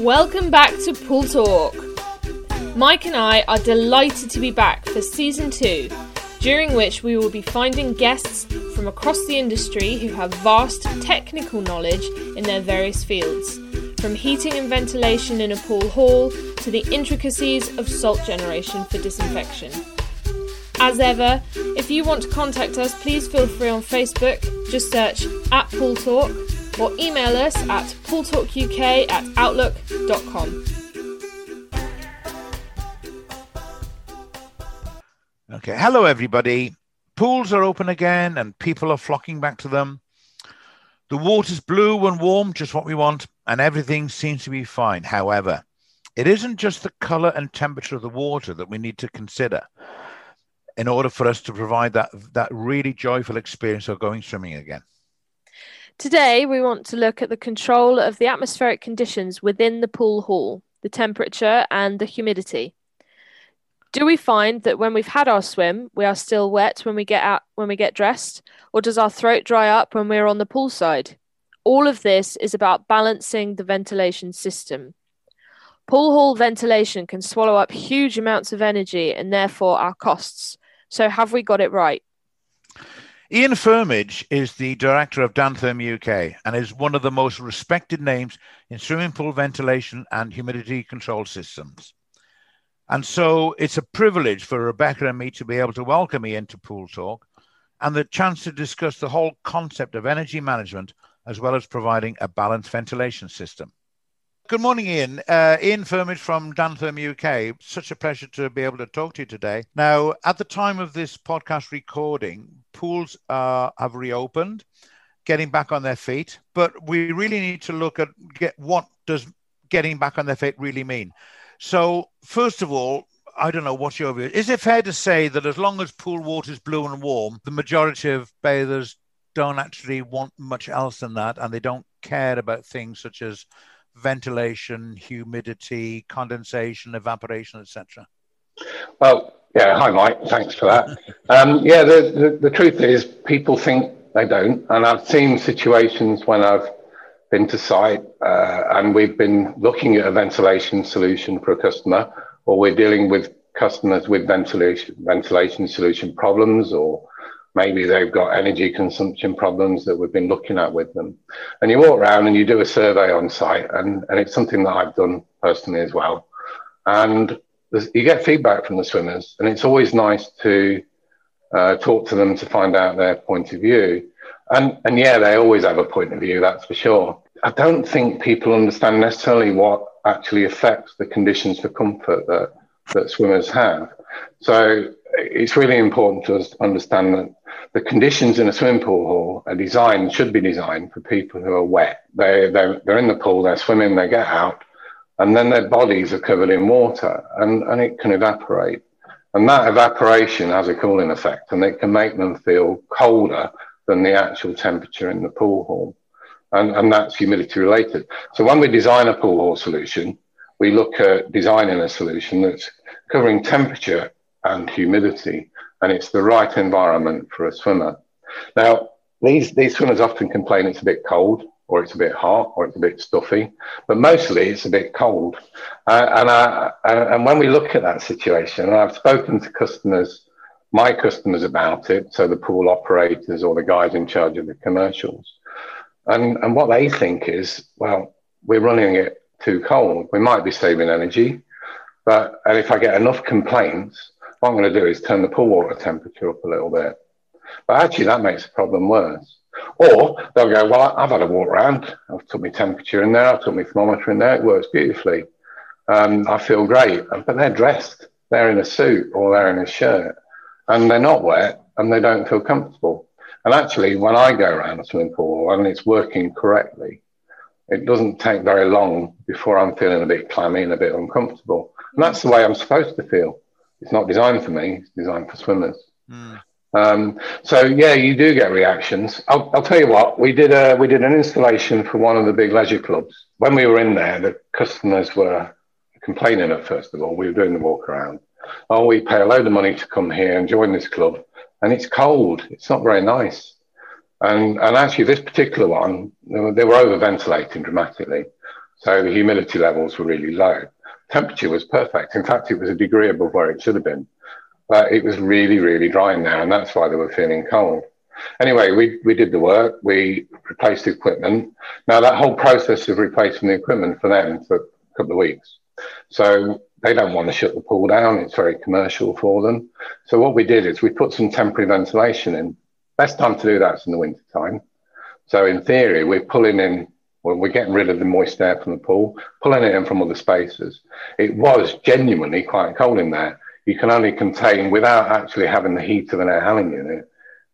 Welcome back to Pool Talk. Mike and I are delighted to be back for season two, during which we will be finding guests from across the industry who have vast technical knowledge in their various fields, from heating and ventilation in a pool hall to the intricacies of salt generation for disinfection. As ever, if you want to contact us, please feel free on Facebook, just search at Pool Talk or email us at pooltalkuk at outlook.com. Okay, hello everybody. Pools are open again and people are flocking back to them. The water's blue and warm, just what we want, and everything seems to be fine. However, it isn't just the color and temperature of the water that we need to consider in order for us to provide that, that really joyful experience of going swimming again. Today, we want to look at the control of the atmospheric conditions within the pool hall, the temperature and the humidity. Do we find that when we've had our swim, we are still wet when we get out when we get dressed, or does our throat dry up when we're on the poolside? All of this is about balancing the ventilation system. Pool hall ventilation can swallow up huge amounts of energy and therefore our costs. So have we got it right? Ian Firmage is the director of Dantherm UK and is one of the most respected names in swimming pool ventilation and humidity control systems. And so it's a privilege for Rebecca and me to be able to welcome Ian to Pool Talk and the chance to discuss the whole concept of energy management as well as providing a balanced ventilation system. Good morning, Ian. Uh, Ian Firmage from Dantherm UK. Such a pleasure to be able to talk to you today. Now, at the time of this podcast recording, pools uh, have reopened, getting back on their feet, but we really need to look at get what does getting back on their feet really mean. So, first of all, I don't know what's your view. Is it fair to say that as long as pool water is blue and warm, the majority of bathers don't actually want much else than that, and they don't care about things such as ventilation, humidity, condensation, evaporation, etc.? Well, yeah. Hi, Mike. Thanks for that. um, yeah, the, the, the truth is, people think they don't, and I've seen situations when I've been to site uh, and we've been looking at a ventilation solution for a customer, or we're dealing with customers with ventilation ventilation solution problems or maybe they've got energy consumption problems that we've been looking at with them. And you walk around and you do a survey on site, and, and it's something that I've done personally as well. And you get feedback from the swimmers, and it's always nice to uh, talk to them to find out their point of view. And, and yeah, they always have a point of view, that's for sure. I don't think people understand necessarily what actually affects the conditions for comfort that, that swimmers have. So it's really important to understand that the conditions in a swimming pool hall are designed, should be designed for people who are wet. They, they're, they're in the pool, they're swimming, they get out, and then their bodies are covered in water and, and it can evaporate. And that evaporation has a cooling effect and it can make them feel colder than the actual temperature in the pool hall. And, and that's humidity related. So when we design a pool hall solution, we look at designing a solution that's covering temperature and humidity and it's the right environment for a swimmer. Now, these, these swimmers often complain it's a bit cold, or it's a bit hot, or it's a bit stuffy, but mostly it's a bit cold. Uh, and, I, and when we look at that situation, and I've spoken to customers, my customers about it, so the pool operators or the guys in charge of the commercials, and, and what they think is, well, we're running it too cold. We might be saving energy, but and if I get enough complaints, what I'm going to do is turn the pool water temperature up a little bit. But actually, that makes the problem worse. Or they'll go, Well, I've had a walk around. I've took my temperature in there. I've took my thermometer in there. It works beautifully. Um, I feel great. But they're dressed. They're in a suit or they're in a shirt and they're not wet and they don't feel comfortable. And actually, when I go around a swimming pool and it's working correctly, it doesn't take very long before I'm feeling a bit clammy and a bit uncomfortable. And that's the way I'm supposed to feel. It's not designed for me. It's designed for swimmers. Mm. Um, so yeah, you do get reactions. I'll, I'll, tell you what. We did a we did an installation for one of the big leisure clubs. When we were in there, the customers were complaining at first of all. We were doing the walk around. Oh, we pay a load of money to come here and join this club, and it's cold. It's not very nice. And and actually, this particular one, they were, they were over ventilating dramatically. So the humidity levels were really low. Temperature was perfect. In fact, it was a degree above where it should have been. But it was really, really dry now, and that's why they were feeling cold. Anyway, we, we did the work. We replaced the equipment. Now, that whole process of replacing the equipment for them took a couple of weeks. So they don't want to shut the pool down. It's very commercial for them. So what we did is we put some temporary ventilation in. Best time to do that is in the winter time. So in theory, we're pulling in, well, we're getting rid of the moist air from the pool, pulling it in from other spaces. It was genuinely quite cold in there. You can only contain, without actually having the heat of an air handling unit,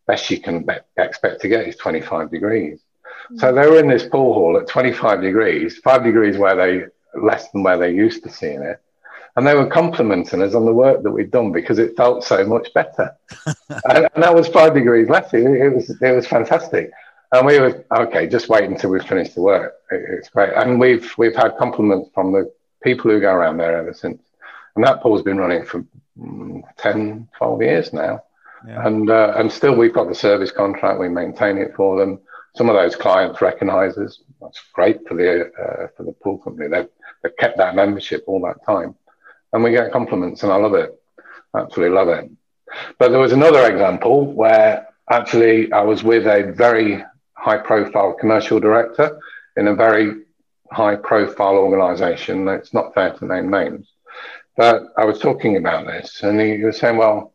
best you can expect to get is 25 degrees. Mm-hmm. So they were in this pool hall at 25 degrees, five degrees where they less than where they're used to seeing it. And they were complimenting us on the work that we'd done because it felt so much better. and, and, that was five degrees less. It, it, was it was fantastic. And we were okay. Just wait until we finish the work. It, it's great. And we've we've had compliments from the people who go around there ever since. And that pool's been running for mm, 10, 12 years now. Yeah. And uh, and still we've got the service contract. We maintain it for them. Some of those clients recognise us. That's great for the uh, for the pool company. They've they've kept that membership all that time, and we get compliments, and I love it. Absolutely love it. But there was another example where actually I was with a very high profile commercial director in a very high profile organization. It's not fair to name names. But I was talking about this, and he was saying, Well,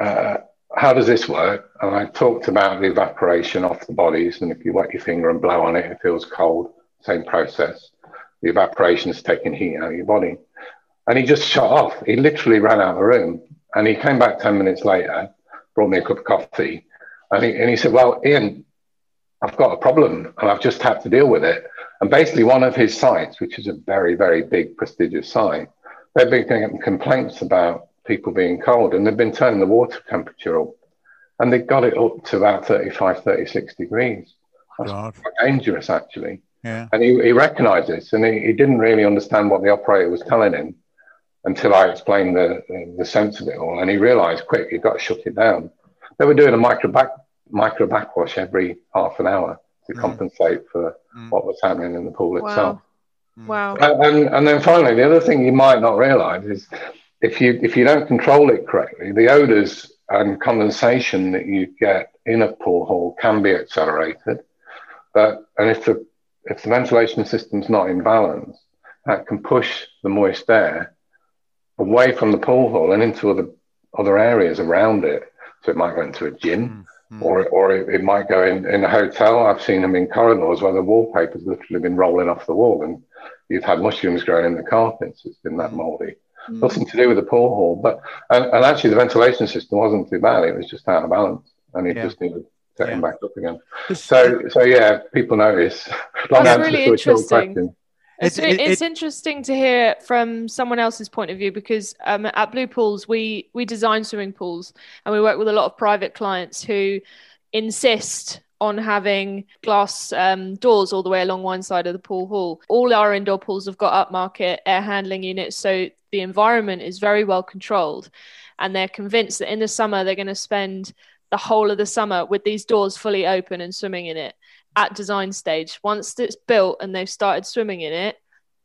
uh, how does this work? And I talked about the evaporation off the bodies. And if you wet your finger and blow on it, it feels cold. Same process. The evaporation is taking heat out of your body. And he just shut off. He literally ran out of the room. And he came back 10 minutes later, brought me a cup of coffee. And he, and he said, Well, Ian, I've got a problem and I've just had to deal with it. And basically, one of his sites, which is a very, very big, prestigious site, they've been getting complaints about people being cold and they've been turning the water temperature up and they got it up to about 35, 36 degrees. That's quite dangerous, actually. Yeah. And he, he recognized this and he, he, didn't really understand what the operator was telling him until I explained the, the, the sense of it all. And he realized quick, he got to shut it down. They were doing a micro back, micro backwash every half an hour to mm. compensate for mm. what was happening in the pool wow. itself. Wow. And, and then finally, the other thing you might not realize is if you if you don't control it correctly, the odors and condensation that you get in a pool hall can be accelerated. But and if the if the ventilation system's not in balance, that can push the moist air away from the pool hall and into other other areas around it. So it might go into a gym, mm-hmm. or or it, it, might go in in a hotel. I've seen them in corridors where the wallpaper's literally been rolling off the wall, and you've had mushrooms growing in the carpets. It's been that mouldy mm. nothing to do with the pool hall. But and, and, actually, the ventilation system wasn't too bad. It was just out of balance, and it yeah. just needed setting yeah. back up again. So, so yeah, people notice. Long That's really interesting. It's, it, it's it, interesting to hear from someone else's point of view because um, at Blue Pools we we design swimming pools and we work with a lot of private clients who insist on having glass um, doors all the way along one side of the pool hall. All our indoor pools have got upmarket air handling units, so the environment is very well controlled. And they're convinced that in the summer, they're going to spend the whole of the summer with these doors fully open and swimming in it at design stage. Once it's built and they've started swimming in it,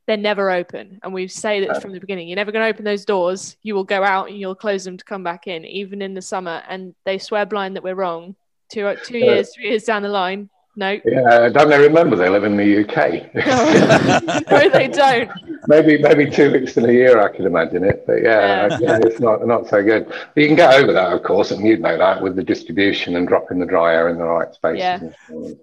they're never open. And we say that from the beginning. You're never going to open those doors. You will go out and you'll close them to come back in, even in the summer. And they swear blind that we're wrong. Two, two years, three years down the line, no. Yeah, don't they remember they live in the UK? no, they don't. maybe maybe two weeks in a year, I can imagine it. But yeah, yeah. yeah, it's not not so good. But you can get over that, of course, and you'd know that with the distribution and dropping the dry air in the right spaces. Yeah.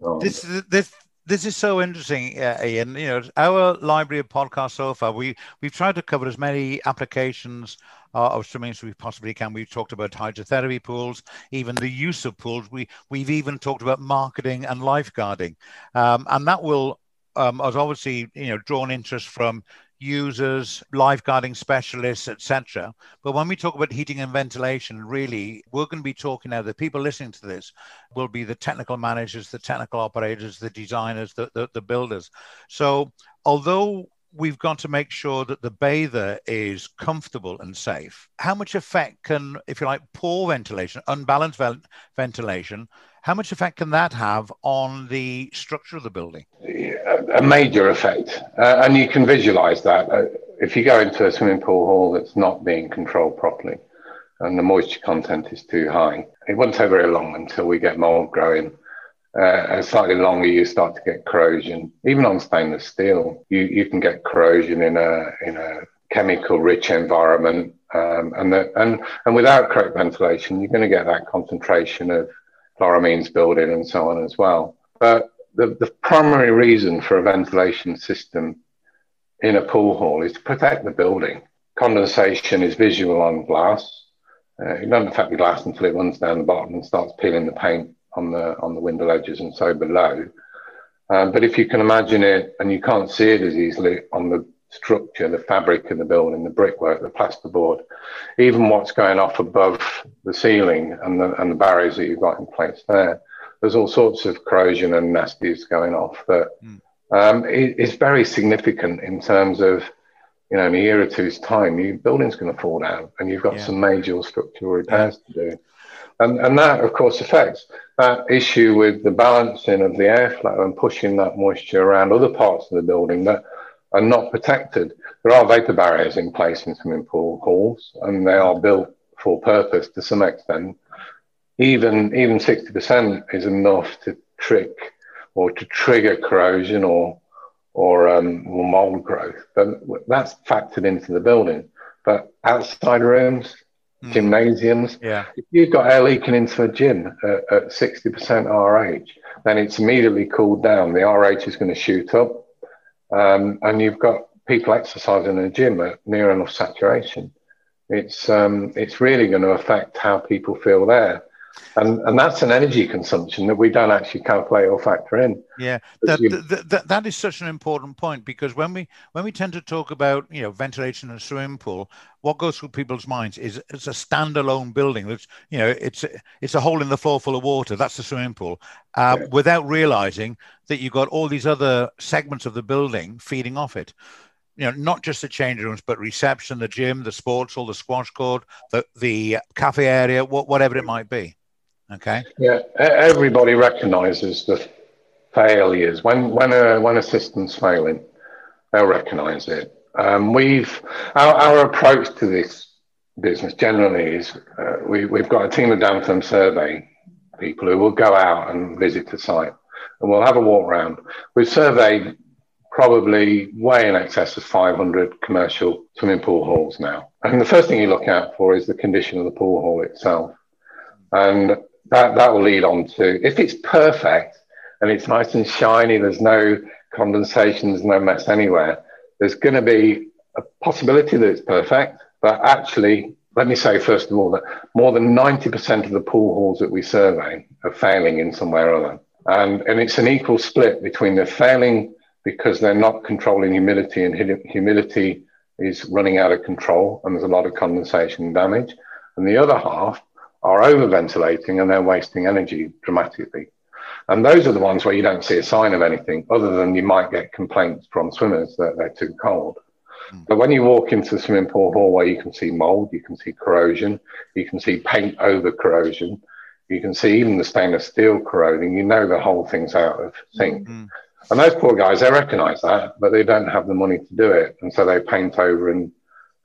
So this this this is so interesting, uh, Ian. You know, our library of podcasts so far, we we've tried to cover as many applications uh, of swimming as we possibly can. We've talked about hydrotherapy pools, even the use of pools. We we've even talked about marketing and lifeguarding, um, and that will um, has obviously you know drawn interest from users, lifeguarding specialists, etc. But when we talk about heating and ventilation, really, we're going to be talking now. The people listening to this will be the technical managers, the technical operators, the designers, the, the, the builders. So, although we've got to make sure that the bather is comfortable and safe. How much effect can, if you like, poor ventilation, unbalanced ventilation, how much effect can that have on the structure of the building? A major effect. Uh, and you can visualize that. Uh, if you go into a swimming pool hall that's not being controlled properly and the moisture content is too high, it won't take very long until we get mold growing. Uh, and slightly longer, you start to get corrosion. Even on stainless steel, you, you can get corrosion in a in a chemical rich environment. Um, and, the, and, and without correct ventilation, you're going to get that concentration of chloramines building and so on as well. But the, the primary reason for a ventilation system in a pool hall is to protect the building. Condensation is visual on glass. Uh, it doesn't affect the glass until it runs down the bottom and starts peeling the paint on the on the window ledges and so below. Um, but if you can imagine it, and you can't see it as easily on the structure, the fabric of the building, the brickwork, the plasterboard, even what's going off above the ceiling and the, and the barriers that you've got in place there. There's all sorts of corrosion and nasties going off that mm. um, it, very significant in terms of, you know, in a year or two's time, your building's going to fall down and you've got yeah. some major structural repairs yeah. to do. And, and that, of course, affects that issue with the balancing of the airflow and pushing that moisture around other parts of the building that are not protected. There are vapor barriers in place in swimming pool halls, and they are built for purpose to some extent. Even even sixty percent is enough to trick or to trigger corrosion or or, um, or mold growth. But that's factored into the building. But outside rooms, mm. gymnasiums, yeah. if you've got air leaking into a gym at sixty percent RH, then it's immediately cooled down. The RH is going to shoot up um, and you've got people exercising in a gym at near enough saturation. It's um, it's really going to affect how people feel there. And, and that's an energy consumption that we don't actually calculate or factor in. Yeah, that, you, that, that, that is such an important point because when we when we tend to talk about you know ventilation in a swimming pool, what goes through people's minds is it's a standalone building. That's you know it's it's a hole in the floor full of water. That's the swimming pool, uh, yeah. without realizing that you've got all these other segments of the building feeding off it you know, not just the change rooms, but reception, the gym, the sports hall, the squash court, the the cafe area, whatever it might be. Okay. Yeah, everybody recognises the failures when when a when a system's failing, they'll recognise it. Um, we've our, our approach to this business generally is uh, we, we've got a team of Dantherm survey people who will go out and visit the site and we'll have a walk around. We've surveyed probably way in excess of 500 commercial swimming pool halls now. And the first thing you look out for is the condition of the pool hall itself. And that, that will lead on to if it's perfect and it's nice and shiny, there's no condensation, there's no mess anywhere, there's going to be a possibility that it's perfect. But actually, let me say first of all that more than 90% of the pool halls that we survey are failing in some way or other. And, and it's an equal split between the failing because they're not controlling humidity and humidity is running out of control and there's a lot of condensation damage. And the other half are overventilating and they're wasting energy dramatically. And those are the ones where you don't see a sign of anything other than you might get complaints from swimmers that they're too cold. Mm. But when you walk into the swimming pool hallway, you can see mold, you can see corrosion, you can see paint over corrosion, you can see even the stainless steel corroding. You know the whole thing's out of sync. Mm. And those poor guys, they recognize that, but they don't have the money to do it. And so they paint over and,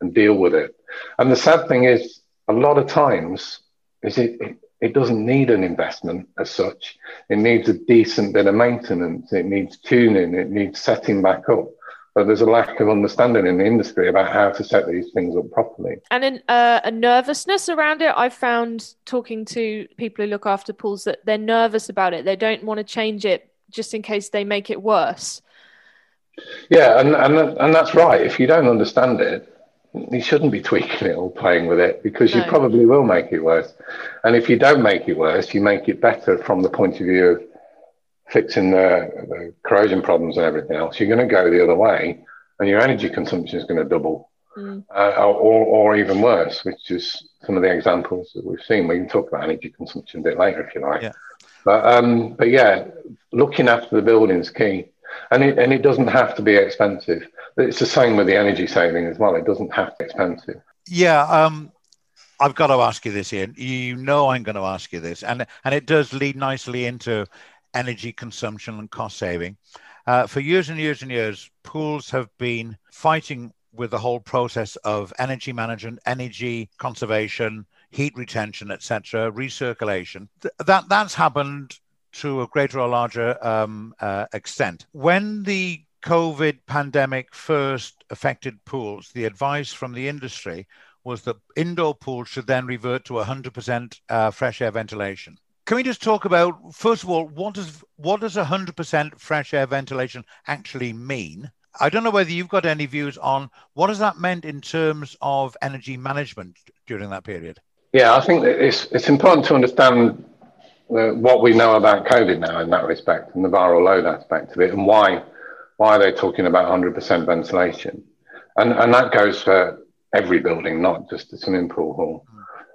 and deal with it. And the sad thing is, a lot of times, is it, it, it doesn't need an investment as such. It needs a decent bit of maintenance. It needs tuning. It needs setting back up. But there's a lack of understanding in the industry about how to set these things up properly. And an, uh, a nervousness around it. I've found talking to people who look after pools that they're nervous about it. They don't want to change it just in case they make it worse. Yeah, and, and, and that's right. If you don't understand it, you shouldn't be tweaking it or playing with it because no. you probably will make it worse. And if you don't make it worse, you make it better from the point of view of fixing the, the corrosion problems and everything else. You're going to go the other way, and your energy consumption is going to double, mm. uh, or, or even worse, which is some of the examples that we've seen. We can talk about energy consumption a bit later if you like. Yeah. But um, but yeah, looking after the building is key, and it and it doesn't have to be expensive it's the same with the energy saving as well. It doesn't have to be expensive. Yeah. Um, I've got to ask you this, Ian. You know I'm going to ask you this, and and it does lead nicely into energy consumption and cost saving. Uh, for years and years and years, pools have been fighting with the whole process of energy management, energy conservation, heat retention, etc., recirculation. Th- that that's happened to a greater or larger um, uh, extent. When the COVID pandemic first affected pools, the advice from the industry was that indoor pools should then revert to 100% uh, fresh air ventilation. Can we just talk about first of all what does what does 100% fresh air ventilation actually mean? I don't know whether you've got any views on what has that meant in terms of energy management during that period. Yeah, I think it's it's important to understand what we know about COVID now in that respect and the viral load aspect of it and why why they're talking about 100% ventilation. And and that goes for every building, not just the swimming pool hall.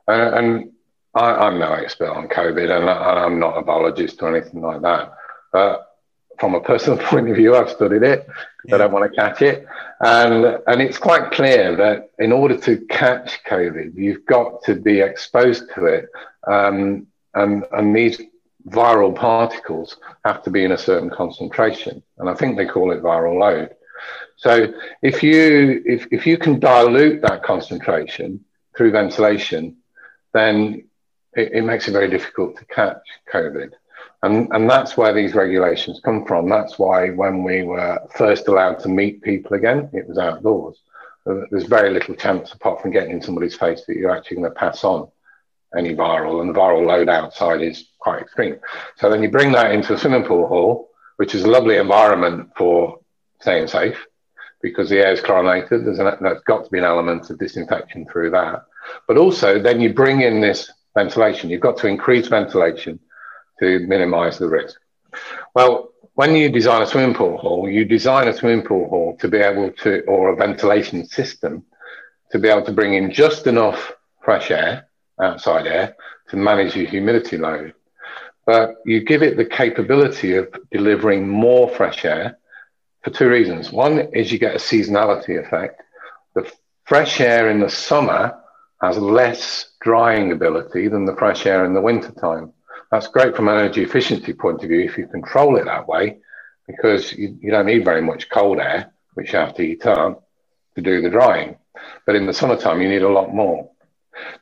Uh, and I, am no expert on COVID, and I, am not a biologist or anything like that. But from a personal point of view, I've studied it yeah. I don't want to catch it, and and it's quite clear that in order to catch COVID, you've got to be exposed to it, um, and and these viral particles have to be in a certain concentration, and I think they call it viral load. So if you if, if you can dilute that concentration through ventilation, then it, it, makes it very difficult to catch COVID. And, and that's where these regulations come from. That's why when we were first allowed to meet people again, it was outdoors. There's very little chance, apart from getting in somebody's face, that you're actually going to pass on any viral, and the viral load outside is quite extreme. So then you bring that into a swimming pool hall, which is a lovely environment for staying safe because the air is chlorinated. There's, an, there's got to be an element of disinfection through that. But also, then you bring in this ventilation. You've got to increase ventilation to minimize the risk. Well, when you design a swimming pool hall, you design a swimming pool hall to be able to, or a ventilation system, to be able to bring in just enough fresh air, outside air, to manage your humidity load. But you give it the capability of delivering more fresh air for two reasons. One is you get a seasonality effect. The fresh air in the summer has less drying ability than the fresh air in the wintertime. That's great from an energy efficiency point of view if you control it that way, because you, you don't need very much cold air, which you have to up to do the drying. But in the summertime, you need a lot more.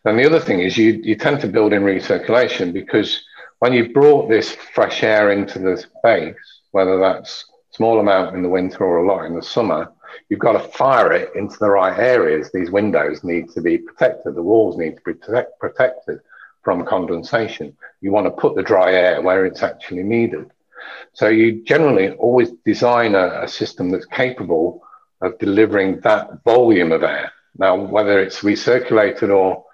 Then the other thing is you, you tend to build in recirculation because when you've brought this fresh air into the space, whether that's small amount in the winter or a lot in the summer, you've got to fire it into the right areas. These windows need to be protected. The walls need to be protect, protected from condensation. You want to put the dry air where it's actually needed. So you generally always design a, a system that's capable of delivering that volume of air. Now, whether it's recirculated or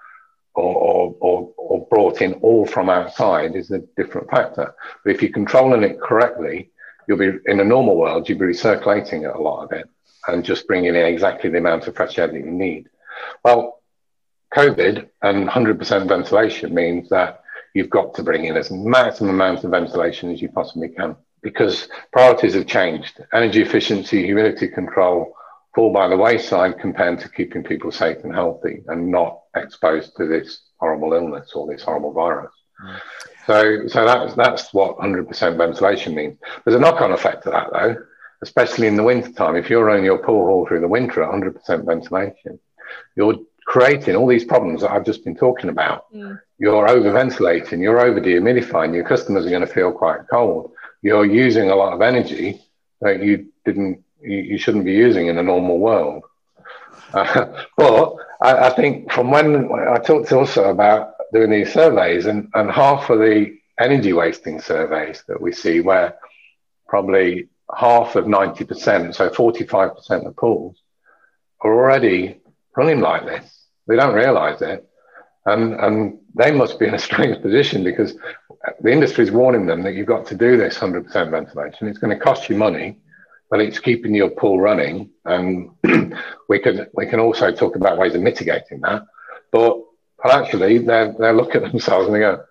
or, or, or, brought in all from outside is a different factor. But if you're controlling it correctly, you'll be in a normal world, you'll be recirculating a lot of it and just bringing in exactly the amount of fresh air that you need. Well, COVID and 100% ventilation means that you've got to bring in as maximum amount of ventilation as you possibly can because priorities have changed. Energy efficiency, humidity control fall by the wayside compared to keeping people safe and healthy and not exposed to this horrible illness or this horrible virus. Mm. So, so that's that's what 100% ventilation means. There's a knock-on effect to that, though, especially in the wintertime. If you're running your pool hall through the winter at 100% ventilation, you're creating all these problems that I've just been talking about. Mm. You're over ventilating, you're over dehumidifying. Your customers are going to feel quite cold. You're using a lot of energy that you didn't, you, you shouldn't be using in a normal world. Uh, but I, I, think from when I talked also about doing these surveys, and, and half of the energy wasting surveys that we see, where probably half of 90%, so 45% of pools, are already running like this. They don't realize it. And, and they must be in a strange position because the industry is warning them that you've got to do this 100% ventilation. It's going to cost you money, but it's keeping your pool running. And we can, we can also talk about ways of mitigating that. But but actually, they they look at themselves and they go,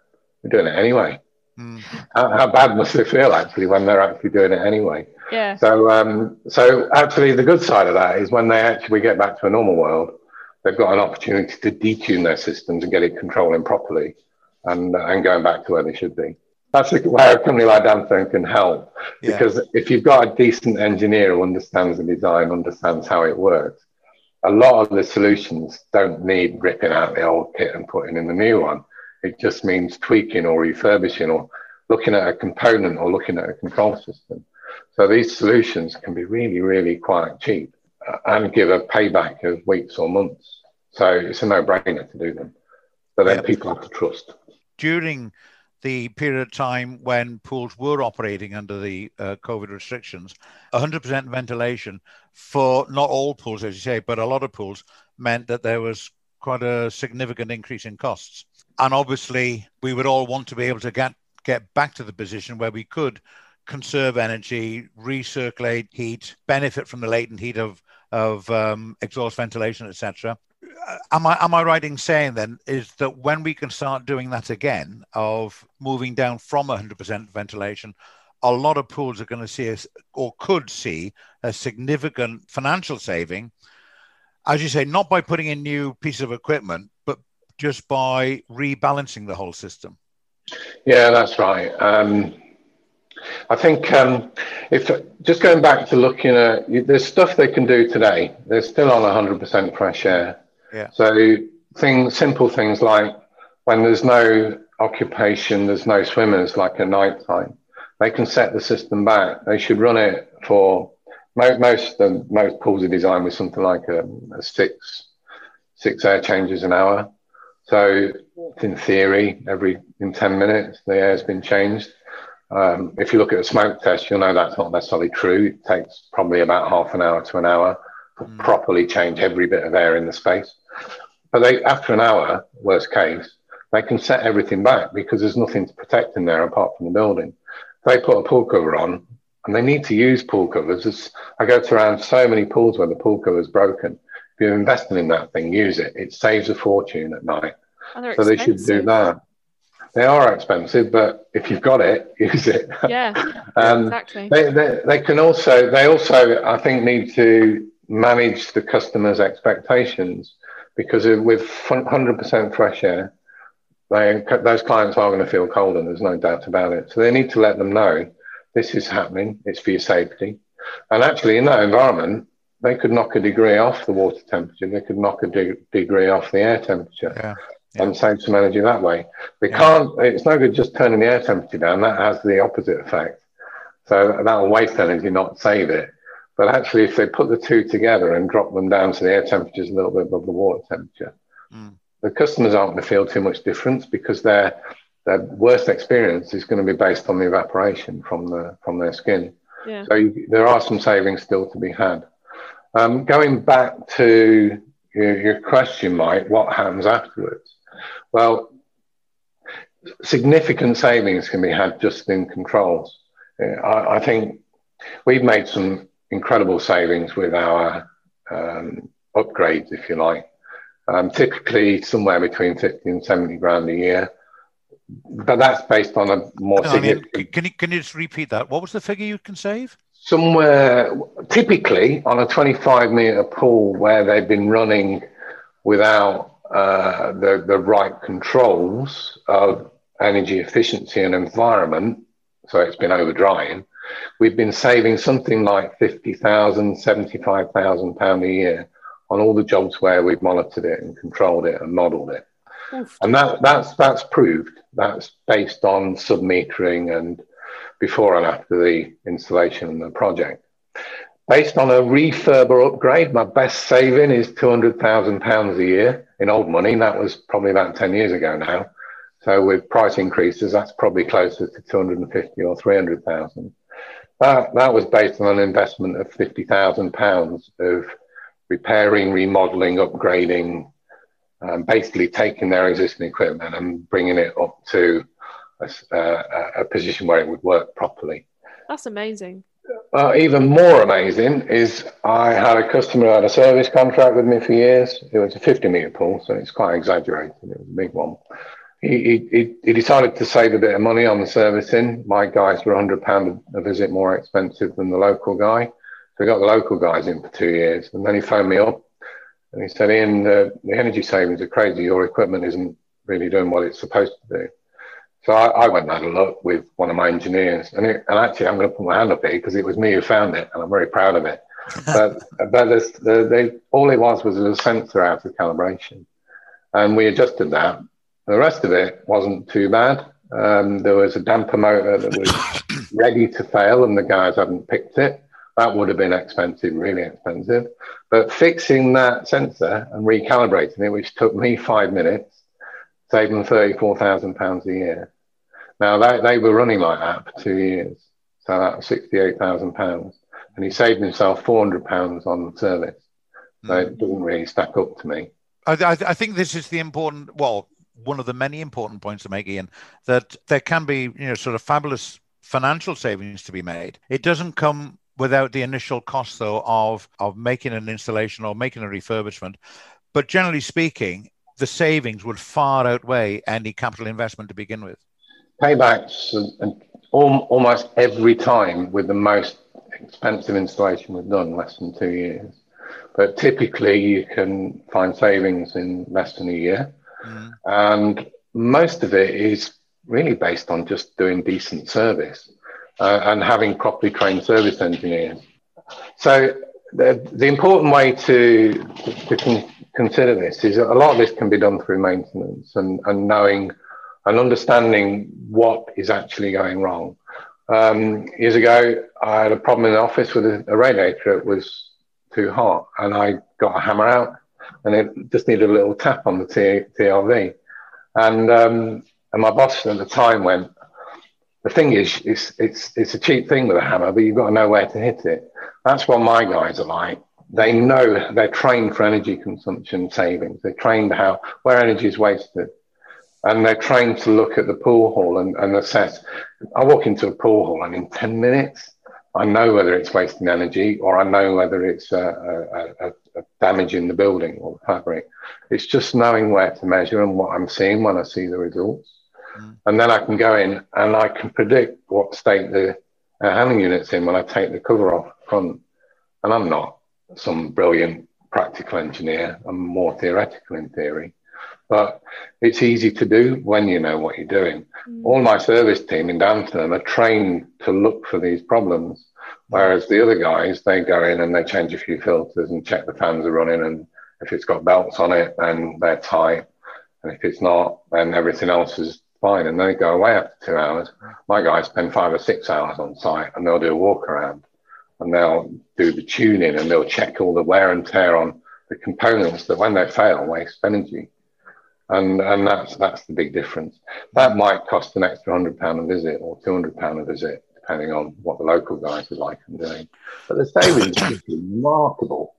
"We're doing it anyway." Mm. How, how, bad must they feel actually when they're actually doing it anyway? Yeah. So, um, so actually, the good side of that is when they actually get back to a normal world, they've got an opportunity to detune their systems and get it controlling properly and, and going back to where they should be. That's where a company like Dantherm can help. Yeah. Because if you've got a decent engineer who understands the design, understands how it works, a lot of the solutions don't need ripping out the old kit and putting in the new one. It just means tweaking or refurbishing or looking at a component or looking at a control system. So these solutions can be really, really quite cheap and give a payback of weeks or months. So it's a no-brainer to do them. But then people have to trust. During the period of time when pools were operating under the uh, COVID restrictions, 100% ventilation for not all pools, as you say, but a lot of pools meant that there was quite a significant increase in costs. And obviously, we would all want to be able to get, get back to the position where we could conserve energy, recirculate heat, benefit from the latent heat of, of um, exhaust ventilation, etc. Am I am I right in saying then is that when we can start doing that again of moving down from 100% ventilation, a lot of pools are going to see us or could see a significant financial saving, as you say, not by putting in new piece of equipment, but just by rebalancing the whole system. Yeah, that's right. Um, I think um, if just going back to looking at there's stuff they can do today. They're still on 100% fresh air. Yeah. So things, simple things like when there's no occupation, there's no swimmers, like at night time, they can set the system back. They should run it for most most, the, most pools are designed with something like a, a six six air changes an hour. So in theory, every in 10 minutes, the air's been changed. Um, if you look at a smoke test, you'll know that's not necessarily true. It takes probably about half an hour to an hour to mm. properly change every bit of air in the space. But they, after an hour, worst case, they can set everything back because there's nothing to protect in there apart from the building. They put a pool cover on, and they need to use pool covers. It's, I go to around so many pools where the pool cover is broken. If you're investing in that thing, use it. It saves a fortune at night. Oh, so expensive. they should do that. They are expensive, but if you've got it, use it. Yeah, um, exactly. They, they, they can also, they also, I think, need to manage the customer's expectations because with 100% fresh air, they, those clients are going to feel cold, and there's no doubt about it. So they need to let them know this is happening, it's for your safety. And actually, in that environment, they could knock a degree off the water temperature, they could knock a de- degree off the air temperature. Yeah. Yeah. and save some energy that way. They yeah. can't, it's no good just turning the air temperature down. That has the opposite effect. So that'll waste energy, not save it. But actually, if they put the two together and drop them down to the air temperatures a little bit above the water temperature, mm. the customers aren't going to feel too much difference because their their worst experience is going to be based on the evaporation from the from their skin. Yeah. So you, there are some savings still to be had. Um, going back to your, your question, Mike, what happens afterwards? Well, significant savings can be had just in controls. I, I think we've made some incredible savings with our um, upgrades, if you like. Um, typically, somewhere between 50 and 70 grand a year. But that's based on a more. I mean, can, you, can you just repeat that? What was the figure you can save? Somewhere, typically on a 25 meter pool where they've been running without uh, the, the right controls of energy efficiency and environment, so it's been over drying, we've been saving something like 50,000, 75,000 pound a year on all the jobs where we've monitored it and controlled it and modeled it. Oof. And that, that's, that's proved. That's based on submetering and before and after the installation and the project. Based on a refurb or upgrade, my best saving is £200,000 a year in old money. That was probably about 10 years ago now. So with price increases, that's probably closer to 250 or 300,000. That, that was based on an investment of £50,000 of repairing, remodeling, upgrading, um, basically taking their existing equipment and bringing it up to a, uh, a position where it would work properly. That's amazing. Uh, even more amazing is I had a customer who had a service contract with me for years. It was a 50 meter pool, so it's quite exaggerated. It was a big one he, he, he decided to save a bit of money on the servicing. My guys were £100 a visit more expensive than the local guy. So we got the local guys in for two years. And then he phoned me up And he said, Ian, the, the energy savings are crazy. Your equipment isn't really doing what it's supposed to do. So I, I went and had a look with one of my engineers. And, it, and actually, I'm going to put my hand up here because it was me who found it. And I'm very proud of it. but but the, they, all it was was a sensor out of calibration. And we adjusted that. The rest of it wasn't too bad. Um, there was a damper motor that was ready to fail, and the guys hadn't picked it. That would have been expensive, really expensive. But fixing that sensor and recalibrating it, which took me five minutes, saved them £34,000 a year. Now, they, they were running like that for two years. So that was £68,000. And he saved himself £400 on the service. So mm. it doesn't really stack up to me. I, I, think this is the important, well, one of the many important points to make, Ian, that there can be, you know, sort of fabulous financial savings to be made. It doesn't come without the initial cost, though, of of making an installation or making a refurbishment. But generally speaking, the savings would far outweigh any capital investment to begin with. Paybacks and almost every time with the most expensive installation we've done, less than two years. But typically, you can find savings in less than a year. Mm. And most of it is really based on just doing decent service uh, and having properly trained service engineers. So the, the important way to, to, to con- consider this is that a lot of this can be done through maintenance and, and knowing and understanding what is actually going wrong. Um, years ago, I had a problem in the office with a, a radiator. It was too hot, and I got a hammer out and it just needed a little tap on the T- TRV. And um, and my boss at the time went, the thing is, it's it's it's a cheap thing with a hammer, but you've got to know where to hit it. That's what my guys are like. They know they're trained for energy consumption savings. They're trained how where energy is wasted, and they're trained to look at the pool hall and, and assess. I walk into a pool hall, and in ten minutes, I know whether it's wasting energy or I know whether it's a, a, a, in the building or the fabric. It's just knowing where to measure and what I'm seeing when I see the results. Mm. And then I can go in and I can predict what state the uh, handling unit's in when I take the cover off front. And I'm not some brilliant practical engineer. I'm more theoretical in theory. But it's easy to do when you know what you're doing. Mm. All my service team in Dantherm are trained to look for these problems, whereas the other guys, they go in and they change a few filters and check the fans are running. And if it's got belts on it, then they're tight. And if it's not, then everything else is fine. And they go away after two hours. My guys spend five or six hours on site and they'll do a walk around and they'll do the tuning and they'll check all the wear and tear on the components that when they fail waste energy and and that's that's the big difference. That might cost an extra hundred pound a visit or two hundred pound a visit, depending on what the local guys are like and doing. But the savings is remarkable.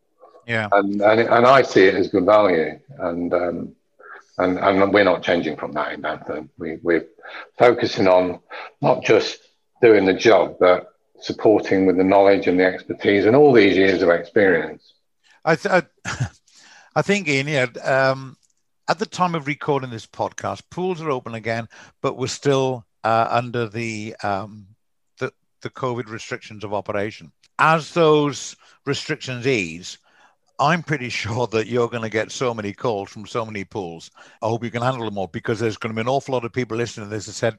Yeah, and and, and I see it as good value, and um, and and we're not changing from that in Dantherm. We we're focusing on not just doing the job, but supporting with the knowledge and the expertise and all these years of experience. I, th- I, I think, Ian, yeah, um, at the time of recording this podcast, pools are open again, but we're still uh, under the, um, the COVID restrictions of operation. As those restrictions ease, I'm pretty sure that you're going to get so many calls from so many pools. I hope you can handle them all because there's going to be an awful lot of people listening to this that said,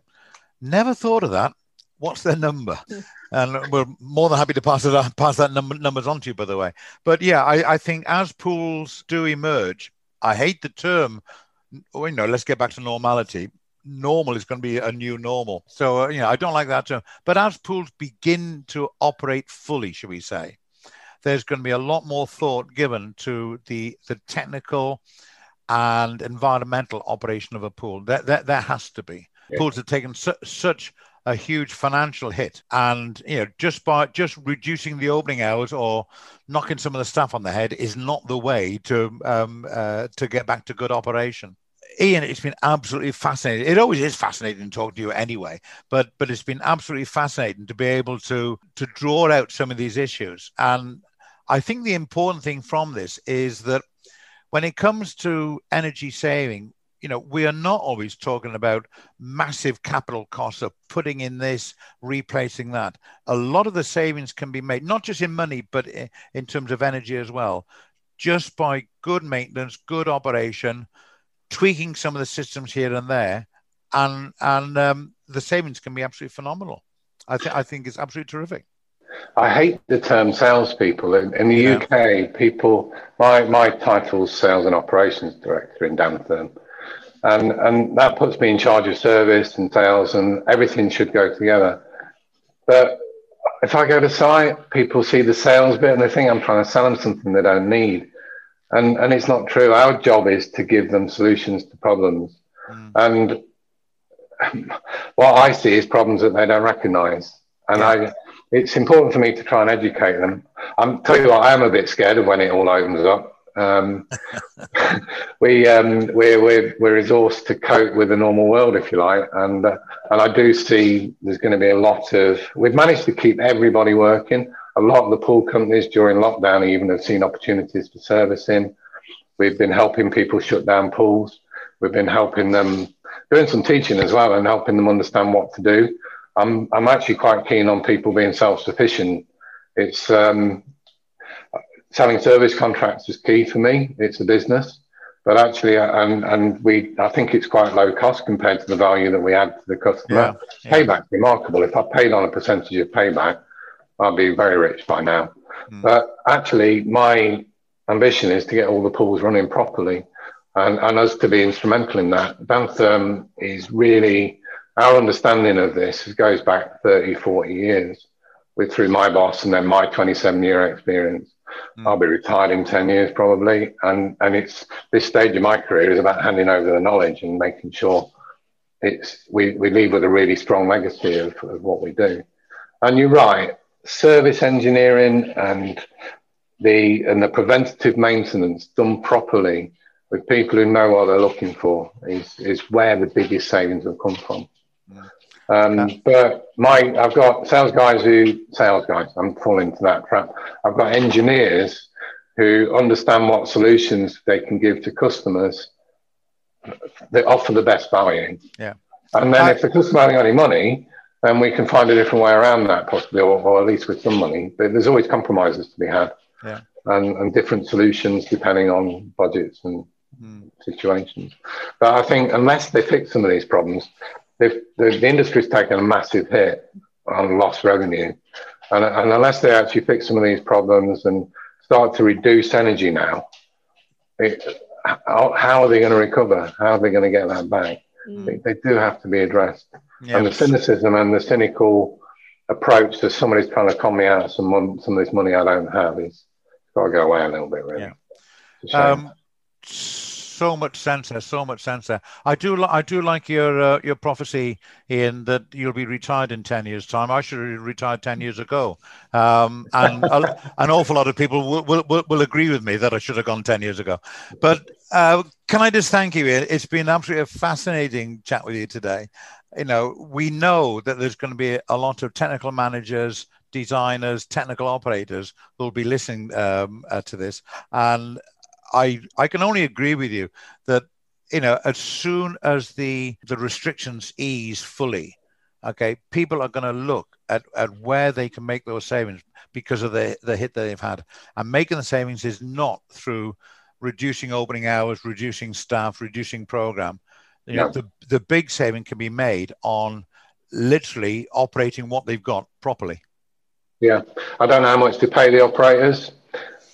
"Never thought of that. What's their number?" Hmm. and we're more than happy to pass it on, pass that number numbers on to you, by the way. But yeah, I, I think as pools do emerge, I hate the term. You know, let's get back to normality. Normal is going to be a new normal. So, uh, you know, I don't like that term. But as pools begin to operate fully, should we say, there's going to be a lot more thought given to the the technical and environmental operation of a pool. That that there has to be. Yeah. Pools have taken su- such a huge financial hit and you know just by just reducing the opening hours or knocking some of the staff on the head is not the way to um, uh, to get back to good operation Ian, it's been absolutely fascinating. It always is fascinating talking to you anyway, but but it's been absolutely fascinating to be able to to draw out some of these issues. And I think the important thing from this is that when it comes to energy saving, you know, we are not always talking about massive capital costs of putting in this, replacing that. A lot of the savings can be made, not just in money, but in terms of energy as well, just by good maintenance, good operation, tweaking some of the systems here and there, and and um, the savings can be absolutely phenomenal. I think I think it's absolutely terrific. I hate the term salespeople. In, in the yeah. UK, people, my, my title's sales and operations director in Dantherm. And, and that puts me in charge of service and sales, and everything should go together. But if I go to site, people see the sales bit and they think I'm trying to sell them something they don't need. And, and it's not true. Our job is to give them solutions to problems. Mm. And what I see is problems that they don't recognize. And yeah. I, it's important for me to try and educate them. I'm tell you what, I am a bit scared of when it all opens up. Um, we um, we're, we're we're resourced to cope with the normal world, if you like, and uh, and I do see there's going to be a lot of. We've managed to keep everybody working. A lot of the pool companies during lockdown even have seen opportunities for servicing. We've been helping people shut down pools. We've been helping them doing some teaching as well and helping them understand what to do. I'm I'm actually quite keen on people being self-sufficient. It's um, selling service contracts is key for me. It's a business, but actually, uh, and and we I think it's quite low cost compared to the value that we add to the customer. Yeah, yeah. Payback remarkable. If I paid on a percentage of payback, I'd be very rich by now. Mm. But actually, my ambition is to get all the pools running properly, and and us to be instrumental in that. Dantherm is really our understanding of this goes back 30, 40 years with through my boss and then my 27 year experience. Mm. I'll be retired in 10 years probably. And, and it's this stage of my career is about handing over the knowledge and making sure it's, we, we leave with a really strong legacy of, of what we do. And you're right, service engineering and the, and the preventative maintenance done properly with people who know what they're looking for is, is where the biggest savings will come from. Um, but my, I've got sales guys who, sales guys, I'm falling into that trap. I've got engineers who understand what solutions they can give to customers that offer the best value. Yeah. And then I, if the customer hasn't got any money, then we can find a different way around that possibly, or, or at least with some money. But there's always compromises to be had. Yeah. And, and different solutions depending on budgets and mm. situations. But I think unless they fix some of these problems, the, the industry's taken a massive hit on lost revenue. And, and unless they actually fix some of these problems and start to reduce energy now, it, how, how, are they going to recover? How are they going to get that back? Mm. They, they, do have to be addressed. Yeah. And the cynicism and the cynical approach to somebody's trying to con me out of some, some of this money I don't have is got to go away a little bit, really. Yeah. Um, so much sense there, so much sense there. I do, I do like your uh, your prophecy in that you'll be retired in ten years' time. I should have retired ten years ago, um, and a, an awful lot of people will, will, will agree with me that I should have gone ten years ago. But uh, can I just thank you? It's been absolutely a fascinating chat with you today. You know, we know that there's going to be a lot of technical managers, designers, technical operators who will be listening um, uh, to this. And I I can only agree with you that you know as soon as the the restrictions ease fully, okay, people are going to look at, at where they can make those savings because of the the hit that they've had, and making the savings is not through reducing opening hours, reducing staff, reducing program. You know, the the big saving can be made on literally operating what they've got properly. Yeah, I don't know how much to pay the operators,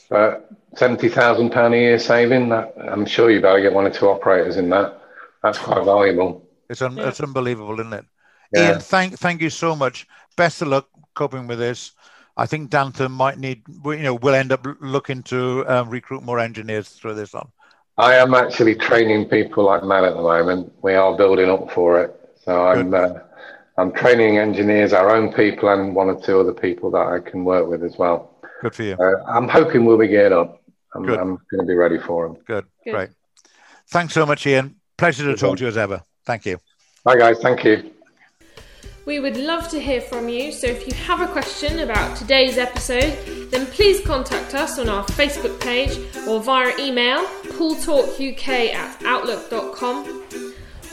but seventy thousand pound a year saving. That I'm sure you better get one or two operators in that. That's quite valuable. It's un- yeah. it's unbelievable, isn't it? Yeah. Ian, thank thank you so much. Best of luck coping with this. I think Dantherm might need, you know, we'll end up looking to um, recruit more engineers through this on. I am actually training people like mad at the moment. We are building up for it. So I'm uh, I'm training engineers, our own people, and one or two other people that I can work with as well. Good for you. Uh, I'm hoping we'll be geared up. I'm, Good. I'm going to be ready for them. Good. Good. Great. Thanks so much, Ian. Pleasure to Good talk one. to you as ever. Thank you. Bye, guys. Thank you. We would love to hear from you, so if you have a question about today's episode, then please contact us on our Facebook page or via email pooltalkuk at outlook.com.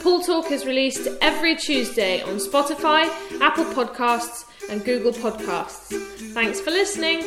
Pool Talk is released every Tuesday on Spotify, Apple Podcasts, and Google Podcasts. Thanks for listening.